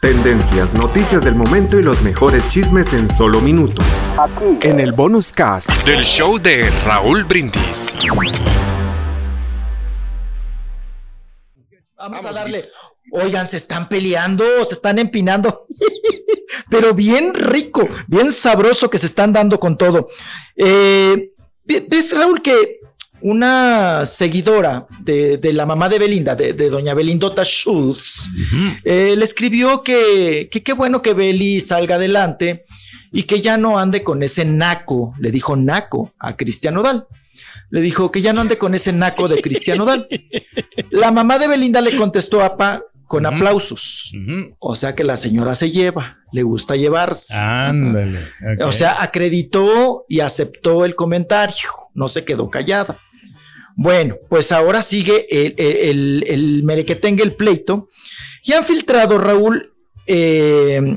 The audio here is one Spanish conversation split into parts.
Tendencias, noticias del momento y los mejores chismes en solo minutos. En el bonus cast del show de Raúl Brindis. Vamos a darle. Oigan, se están peleando, se están empinando, pero bien rico, bien sabroso que se están dando con todo. Eh, ¿Ves, Raúl, que una seguidora de, de la mamá de Belinda, de, de doña Belindota Schultz, eh, le escribió que que qué bueno que Beli salga adelante y que ya no ande con ese naco, le dijo naco a Cristian Odal. Le dijo que ya no ande con ese naco de Cristian Odal. La mamá de Belinda le contestó a Pa con aplausos. O sea que la señora se lleva, le gusta llevarse. Ándale. O sea, acreditó y aceptó el comentario, no se quedó callada. Bueno, pues ahora sigue el, el, el, el merequetengue, el pleito, y han filtrado, Raúl, eh,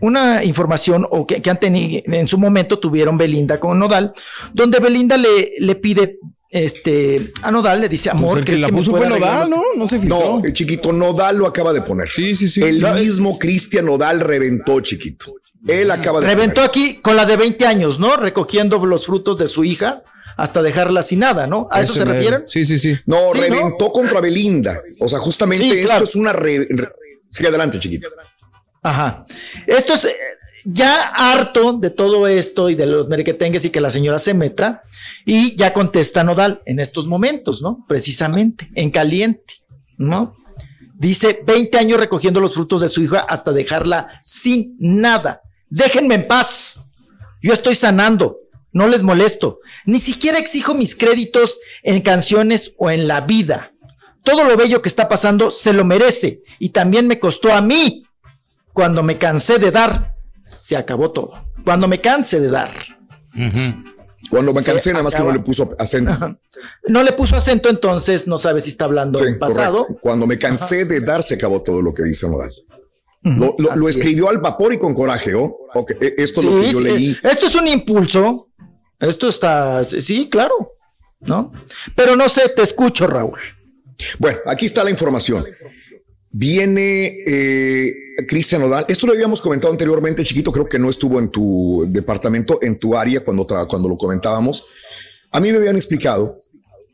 una información o que, que han tenido, en su momento tuvieron Belinda con Nodal, donde Belinda le, le pide este, a Nodal, le dice, amor, Pues el que ¿crees la puso fue Nodal, ¿no? No se filtró. No, eh, chiquito, Nodal lo acaba de poner. Sí, sí, sí. El No, mismo Cristian Nodal reventó, chiquito. Él acaba de Reventó poner. aquí con la de 20 años, ¿no? Recogiendo los frutos de su hija hasta dejarla sin nada, ¿no? ¿A eso se refieren? Sí, sí, sí. No, Sí, reventó contra Belinda. O sea, justamente Sí, esto claro. es una... re- re- Sigue adelante, chiquito. Ajá. Esto es eh, ya harto de todo esto y de los merequetengues y que la señora se meta y ya contesta Nodal en estos momentos, ¿no? Precisamente, en caliente, ¿no? Dice 20 años recogiendo los frutos de su hija hasta dejarla sin nada. Déjenme en paz. Yo estoy sanando. No les molesto. Ni siquiera exijo mis créditos en canciones o en la vida. Todo lo bello que está pasando se lo merece y también me costó a mí. Cuando me cansé de dar, se acabó todo. Cuando me canse de dar. Cuando me cansé, nada más que no le puso acento. Ajá. No le puso acento, entonces no sabe si está hablando Sí, en pasado. correcto. Cuando me cansé de dar, se acabó todo lo que dice Nodal. Lo, lo- lo Así escribió es. al vapor y con coraje, ¿oh? Ok, e- Esto es lo que yo leí. Esto es un impulso. Esto está, sí, claro, ¿no? Pero no sé, te escucho, Raúl. Bueno, aquí está la información. Viene eh, Cristian Nodal. Esto lo habíamos comentado anteriormente, chiquito. Creo que no estuvo en tu departamento, en tu área cuando, cuando lo comentábamos. A mí me habían explicado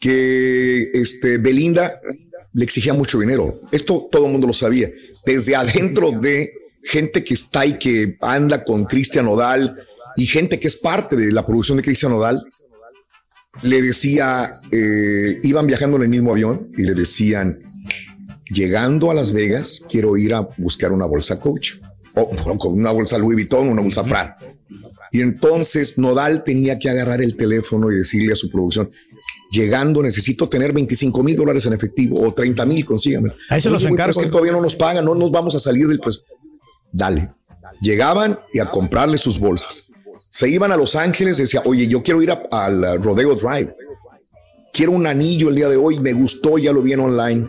que este, Belinda le exigía mucho dinero. Esto todo el mundo lo sabía. Desde adentro de gente que está y que anda con Cristian Nodal y gente que es parte de la producción de Cristian Nodal, le decía, eh, iban viajando en el mismo avión y le decían, llegando a Las Vegas, quiero ir a buscar una bolsa Coach o, con una bolsa Louis Vuitton, una bolsa Prada. Y entonces Nodal tenía que agarrar el teléfono y decirle a su producción, llegando necesito tener 25 mil dólares en efectivo o 30 mil, consígame. Ahí se los encargo. Es que todavía no nos pagan, no nos vamos a salir del precio. Dale. Llegaban y a comprarle sus bolsas. Se iban a Los Ángeles, decía, oye, yo quiero ir al uh, Rodeo Drive. Quiero un anillo el día de hoy, me gustó, ya lo vi en online.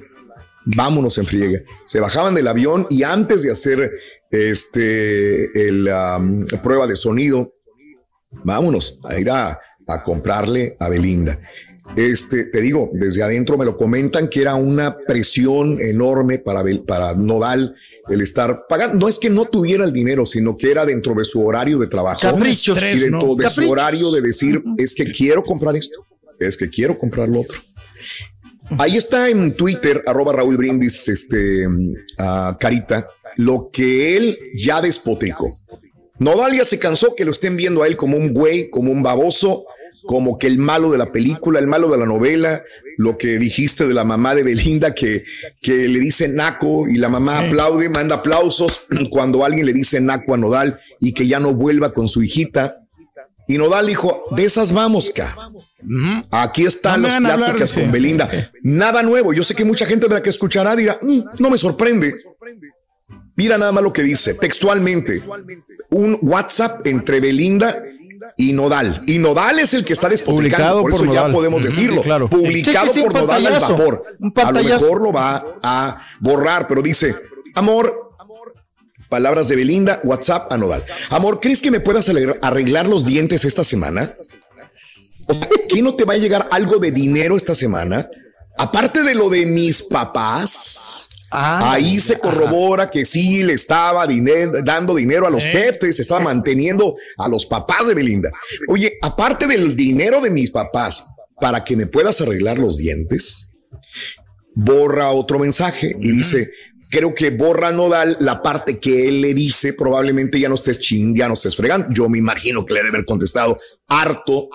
Vámonos en friega. Se bajaban del avión y antes de hacer este el um, prueba de sonido, vámonos a ir a, comprarle a Belinda. Este, te digo, desde adentro me lo comentan que era una presión enorme para, para Nodal el estar pagando. No es que no tuviera el dinero, sino que era dentro de su horario de trabajo. Caprichos. Y dentro ¿no? de su horario de decir, es que quiero comprar esto, es que quiero comprar lo otro. Ahí está en Twitter, arroba Raúl Brindis, este, ah, Carita, lo que él ya despotricó. Nodal ya se cansó que lo estén viendo a él como un güey, como un baboso, como que el malo de la película, el malo de la novela, lo que dijiste de la mamá de Belinda que, que le dice naco y la mamá aplaude, manda aplausos cuando alguien le dice naco a Nodal y que ya no vuelva con su hijita. Y Nodal dijo, de esas vamos, ca. Aquí están las pláticas con Belinda. Nada nuevo. Yo sé que mucha gente de la que escuchará dirá, mm, no me sorprende. Mira nada más lo que dice textualmente. Un WhatsApp entre Belinda y Nodal. Y Nodal es el que está despotricando, por, eso ya podemos decirlo. Publicado por Nodal al vapor. A lo mejor lo va a borrar, pero dice, amor, Palabras de Belinda, WhatsApp a Nodal. Amor, ¿crees que me puedas arreglar los dientes esta semana? O sea, ¿que no te va a llegar algo de dinero esta semana? Aparte de lo de mis papás, Ah, Ahí se corrobora que sí le estaba dando dinero a los jefes, estaba manteniendo a los papás de Belinda. Oye, aparte del dinero de mis papás, para que me puedas arreglar los dientes, borra otro mensaje y dice, creo que borra Nodal la parte que él le dice, probablemente ya no estés ching, ya no estés fregando. Yo me imagino que le debe haber contestado, harto,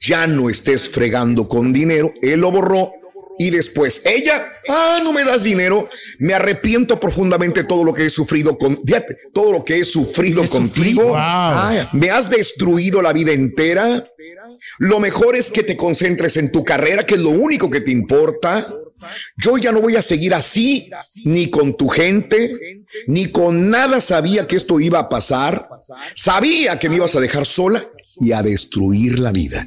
ya no estés fregando con dinero. Él lo borró y después ella, ah, no me das dinero, me arrepiento profundamente todo lo que he sufrido con, fíjate, todo lo que he sufrido contigo, me has destruido la vida entera. Lo mejor es que te concentres en tu carrera, que es lo único que te importa. Yo ya no voy a seguir así, ni con tu gente, ni con nada sabía que esto iba a pasar. Sabía que me ibas a dejar sola y a destruir la vida.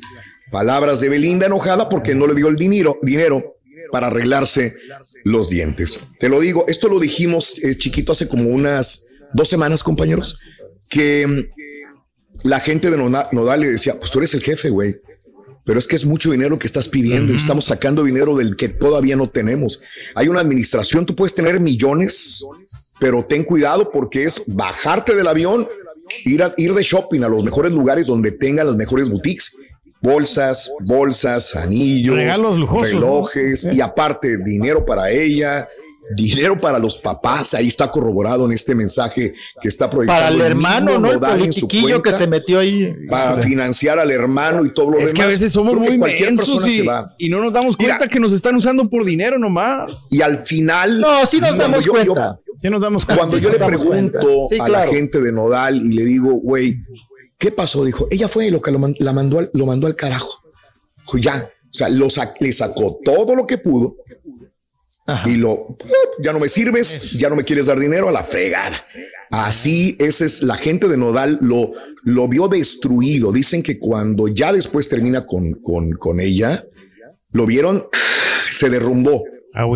Palabras de Belinda enojada porque no le dio el dinero, dinero para arreglarse los dientes. Te lo digo, esto lo dijimos eh, chiquito hace como unas dos semanas, compañeros, que mm, la gente de Nodal le decía, pues tú eres el jefe, güey. Pero es que es mucho dinero que estás pidiendo y estamos sacando dinero del que todavía no tenemos. Hay una administración, tú puedes tener millones, pero ten cuidado porque es bajarte del avión, ir, a, ir de shopping a los mejores lugares donde tengan las mejores boutiques bolsas, bolsas, anillos, relojes y aparte dinero para ella, dinero para los papás. Ahí está corroborado en este mensaje que está proyectado. Para el, hermano, ¿no? El politiquillo que se metió ahí. Para financiar al hermano y todo lo demás. Es que a veces somos muy mensos y, y, no nos damos cuenta que nos están usando por dinero nomás. Y al final. No, sí nos damos cuenta. sí nos damos cuenta. Cuando yo le pregunto a la gente de Nodal y le digo, güey, ¿Qué pasó? Dijo, ella fue lo que lo, la mandó al, lo mandó al carajo. Dijo, ya, o sea, lo le sacó todo lo que pudo y lo, ya no me sirves, ya no me quieres dar dinero a la fregada. Así, esa es la gente de Nodal, lo, lo vio destruido. Dicen que cuando ya después termina con, con, con ella, lo vieron, se derrumbó.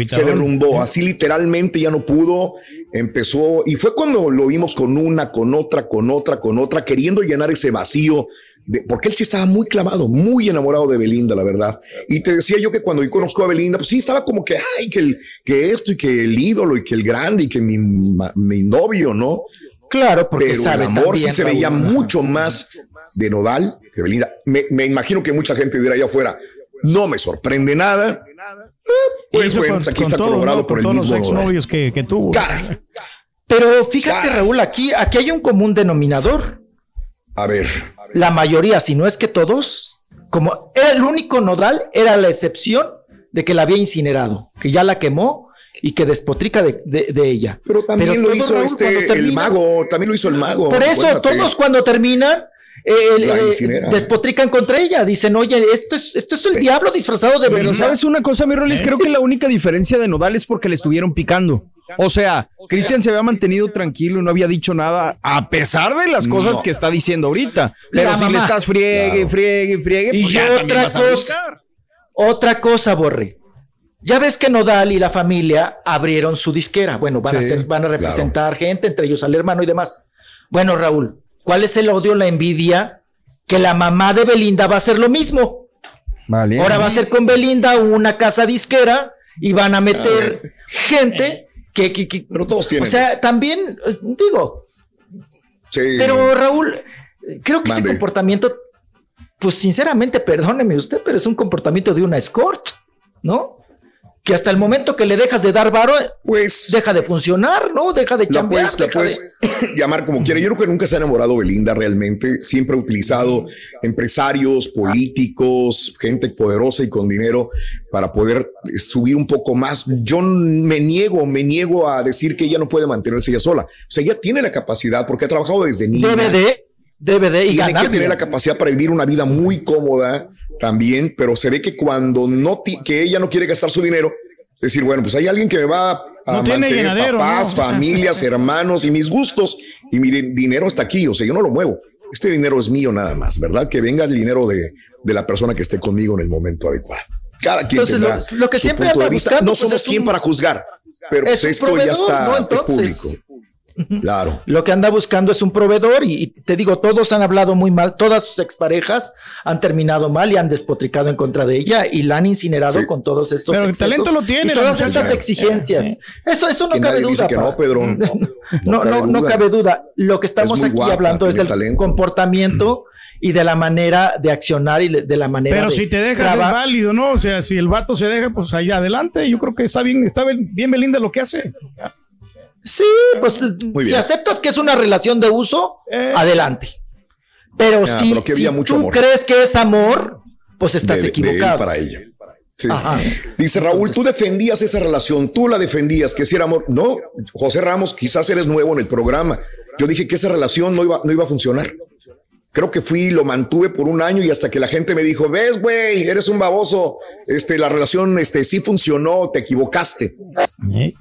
Se derrumbó, así literalmente ya no pudo, empezó y fue cuando lo vimos con una, con otra, con otra, con otra, queriendo llenar ese vacío, de, porque él sí estaba muy clavado, muy enamorado de Belinda, la verdad. Y te decía yo que cuando yo conozco a Belinda, pues sí estaba como que, ay, que, el, que esto y que el ídolo y que el grande y que mi, mi novio, ¿no? Claro, porque Pero el amor sí se veía mucho más de Nodal que Belinda. Me, me imagino que mucha gente dirá allá afuera, no me sorprende nada pues bueno, aquí está corroborado por el mismo. Los exnovios que, que tuvo. Pero fíjate, Raúl, aquí, aquí hay un común denominador. A ver. La mayoría, si no es que todos, como era el único nodal, era la excepción de que la había incinerado, que ya la quemó y que despotrica de, de, ella. Pero también lo hizo este, el mago, también lo hizo el mago. Por eso, todos cuando terminan, eh, despotrican contra ella. Dicen, oye, esto es, esto es el diablo disfrazado de Pero ¿sabes una cosa, mi Rolis? Creo que la única diferencia de Nodal es porque le estuvieron picando. O sea, Cristian se había mantenido tranquilo y no había dicho nada, a pesar de las cosas que está diciendo ahorita. Pero si le estás friegue, friegue, friegue, pues y otra cosa, otra cosa, Borre. Ya ves que Nodal y la familia abrieron su disquera. Bueno, van a ser, van a representar gente, entre ellos al hermano y demás. Bueno, Raúl, ¿Cuál es el odio, la envidia? Que la mamá de Belinda va a hacer lo mismo. Ahora va a ser con Belinda una casa disquera y van a meter gente que, que, Pero todos tienen. O sea, también, digo. Sí. Pero Raúl, creo que ese comportamiento, pues sinceramente, perdóneme usted, pero es un comportamiento de una escort, ¿no? Que hasta el momento que le dejas de dar varo, pues deja de funcionar, ¿no? Deja de cambiar. La puedes, llamar como quiera. Yo creo que nunca se ha enamorado Belinda realmente. Siempre ha utilizado empresarios, políticos, gente poderosa y con dinero para poder subir un poco más. Yo me niego, me niego a decir que ella no puede mantenerse ella sola. O sea, ella tiene la capacidad porque ha trabajado desde niña. Debe de, debe de. Y tiene que tener la capacidad para vivir una vida muy cómoda también, pero se ve que cuando no, que ella no quiere gastar su dinero, decir, bueno, pues hay alguien que me va a no mantener papás, familias, hermanos y mis gustos y mi dinero está aquí, o sea, yo no lo muevo. Este dinero es mío nada más, ¿verdad? Que venga el dinero de, de la persona que esté conmigo en el momento adecuado. Cada quien tendrá lo, que siempre punto de vista. no pues, somos quien para juzgar, pero pues esto ya está es público. Claro. Lo que anda buscando es un proveedor y, te digo, todos han hablado muy mal, todas sus exparejas han terminado mal y han despotricado en contra de ella y la han incinerado con todos estos Pero el talento lo tiene. Y todas estas exigencias. Eso, eso no cabe duda. no, Pedro. No, no, no, cabe duda. Lo que estamos aquí hablando es del comportamiento y de la manera de accionar y de la manera Pero si te dejas es válido, ¿no? O sea, si el vato se deja, pues ahí adelante. Yo creo que está bien, está bien Belinda lo que hace. Sí, pues si aceptas que es una relación de uso, eh. adelante. Pero si, tú crees que es amor, pues estás equivocado. para ella. Dice Raúl, tú defendías esa relación, tú la defendías, que si era amor. No, José Ramos, quizás eres nuevo en el programa. Yo dije que esa relación no iba, no iba a funcionar. Creo que fui, lo mantuve por un año y hasta que la gente me dijo, ves, güey, eres un baboso, este, la relación, este, sí funcionó, te equivocaste.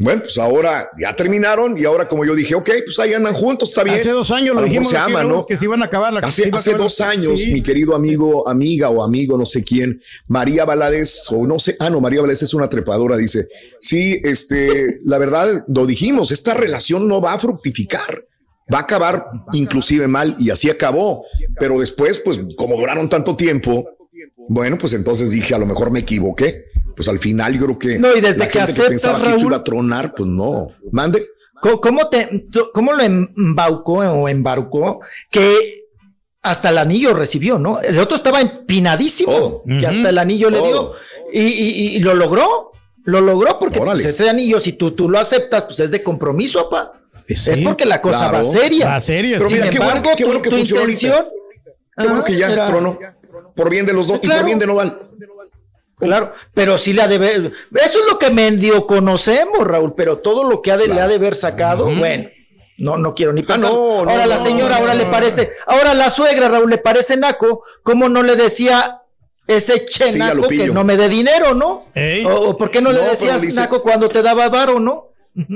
Bueno, pues ahora ya terminaron y ahora como yo dije, ok, pues ahí andan juntos, está bien. Hace dos años lo dijimos se ama, ¿no? que se iban a acabar la Hace, hace dos años, mi querido amigo, amiga o amigo, no sé quién, María Valadez, o no sé, ah, no, María Valadez es una trepadora, dice, sí, este, la verdad, lo dijimos, esta relación no va a fructificar va a acabar inclusive mal y así acabó. Pero después, pues como duraron tanto tiempo, bueno, pues entonces dije, a lo mejor me equivoqué. Pues al final yo creo que no, y desde que, aceptas, que iba a tronar, pues no. Mande. ¿Cómo, te, cómo lo embaucó o embarcó que hasta el anillo recibió, ¿no? El otro estaba empinadísimo, que hasta el anillo le dio y, lo logró, lo logró porque pues, ese anillo, si tú, tú lo aceptas, pues es de compromiso, papá. Es porque la cosa va seria. Va seria. Pero mira, qué bueno, qué bueno que funcionó intención, Qué bueno que ya tronó. Por bien de los dos y por bien de Nodal. Claro, pero sí le ha de ver. Eso es lo que medio conocemos, Raúl, pero todo lo que ha de, le ha de haber sacado, bueno. No, no quiero ni ah, pensar. ahora la señora, ahora le parece, ahora la suegra, Raúl, le parece naco, ¿cómo no le decía ese che naco que no me dé dinero, no? O, por qué no, le decías naco cuando te daba varo, no?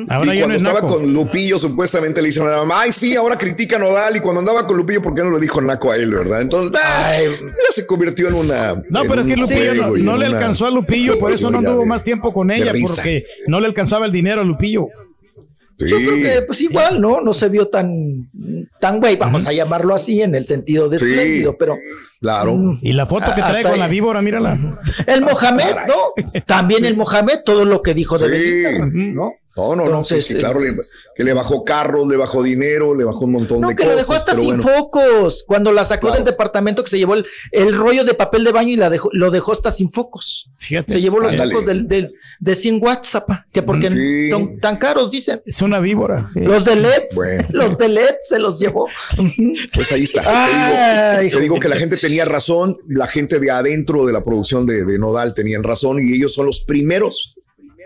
Ahora y cuando estaba con Lupillo, supuestamente le hicieron a la mamá, ay, sí, ahora critica a Nodal. Y cuando andaba con Lupillo, ¿por qué no le dijo Naco a él, verdad? Entonces, ya se convirtió en una. No, pero es que Lupillo no, le alcanzó a Lupillo, por eso no tuvo más tiempo con ella, porque no le alcanzaba el dinero a Lupillo. Yo creo que, pues igual, ¿no? No se vio tan, tan güey, vamos a llamarlo así en el sentido de espléndido, pero. Claro. Mm, y la foto que trae con la víbora, mírala. El Mohamed, ¿no? También el Mohamed, todo lo que dijo de Belinda, ¿no? No, no, no, sí, eh, claro, que le bajó carros, le bajó dinero, le bajó un montón de cosas. No, que lo dejó hasta sin focos. Cuando la sacó del departamento, que se llevó el, el, rollo de papel de baño y la dejó, lo dejó hasta sin focos. Fíjate. Se llevó los focos del, del, de 100 watts, que porque son tan caros, dicen. Es una víbora. Los de LED, los de LED se los llevó. Pues ahí está. te digo, te digo que la gente tenía razón, la gente de adentro de la producción de, de Nodal tenían razón y ellos son los primeros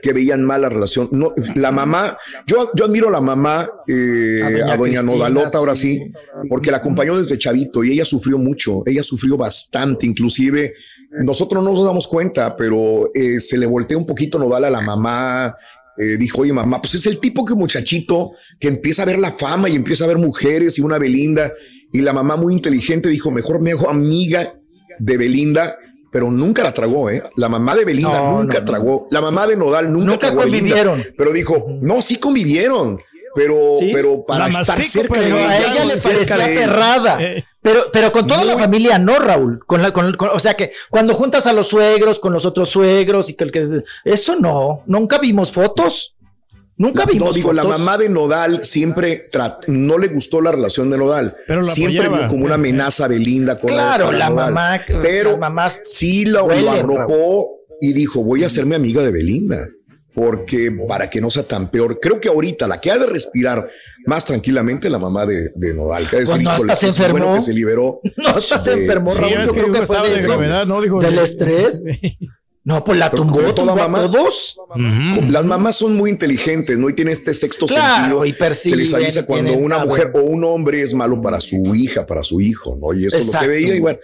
que veían mal la relación. No, la mamá, yo, yo admiro a la mamá, eh, a doña, Nodalota, ahora sí, porque la acompañó desde chavito y ella sufrió mucho, ella sufrió bastante, inclusive nosotros no nos damos cuenta, pero eh, se le volteó un poquito Nodal a la mamá. Eh, dijo, oye mamá, pues es el tipo que muchachito que empieza a ver la fama y empieza a ver mujeres y una Belinda. Y la mamá muy inteligente dijo, mejor me hago amiga de Belinda pero nunca la tragó, ¿eh? La mamá de Belinda nunca tragó. La mamá de Nodal nunca, tragó convivieron. pero dijo, no, sí convivieron, pero, pero para estar cerca de ella. A ella le parecía aterrada. Eh. Pero, pero con toda la familia no, Raúl. Con la, con, o sea que cuando juntas a los suegros con los otros suegros y que, que eso no, nunca vimos fotos. Nunca vimos. No, digo, la mamá de Nodal siempre no le gustó la relación de Nodal. Pero siempre vio como una amenaza a Belinda con Claro, la, mamá, pero sí lo, arropó y dijo, voy a hacerme amiga de Belinda porque para que no sea tan peor. Creo que ahorita la que ha de respirar más tranquilamente es la mamá de, de Nodal. Que pues no estás enfermo. Bueno que se liberó. No estás enfermo, Raúl. Sí, Yo creo que fue de, de gravedad, ¿no? Dijo del estrés. No, pues la tumbó, toda tumbó a mamá. todos. Las mamás son muy inteligentes, ¿no? Y tienen este sexto Claro, sentido y perciben, que les avisa cuando una mujer o un hombre es malo para su hija, para su hijo, ¿no? Y eso es lo Exacto. que veía. Y bueno,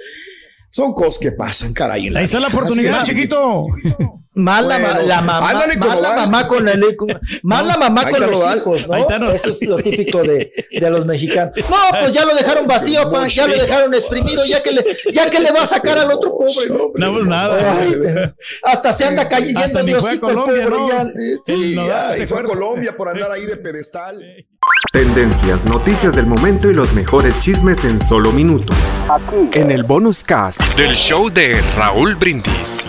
son cosas que pasan, caray. en Ahí está la oportunidad, es. chiquito. Mala Bueno, la mamá, mala mamá con el con- mala mamá con los hijos, ¿no? Eso es lo típico de, de los mexicanos. No, pues ya lo dejaron vacío, pa, ya lo dejaron exprimido, ya que le, ya que le va a sacar al otro pobre, ¿no? No, pues nada. Ay, hasta se anda cayendo Hasta en ni el fue a hocico el Colombia, pobre, ¿no? ya, eh, sí, ya. Te fue a. Colombia por andar ahí de pedestal. Tendencias, noticias del momento y los mejores chismes en solo minutos. En el bonus cast del show de Raúl Brindis.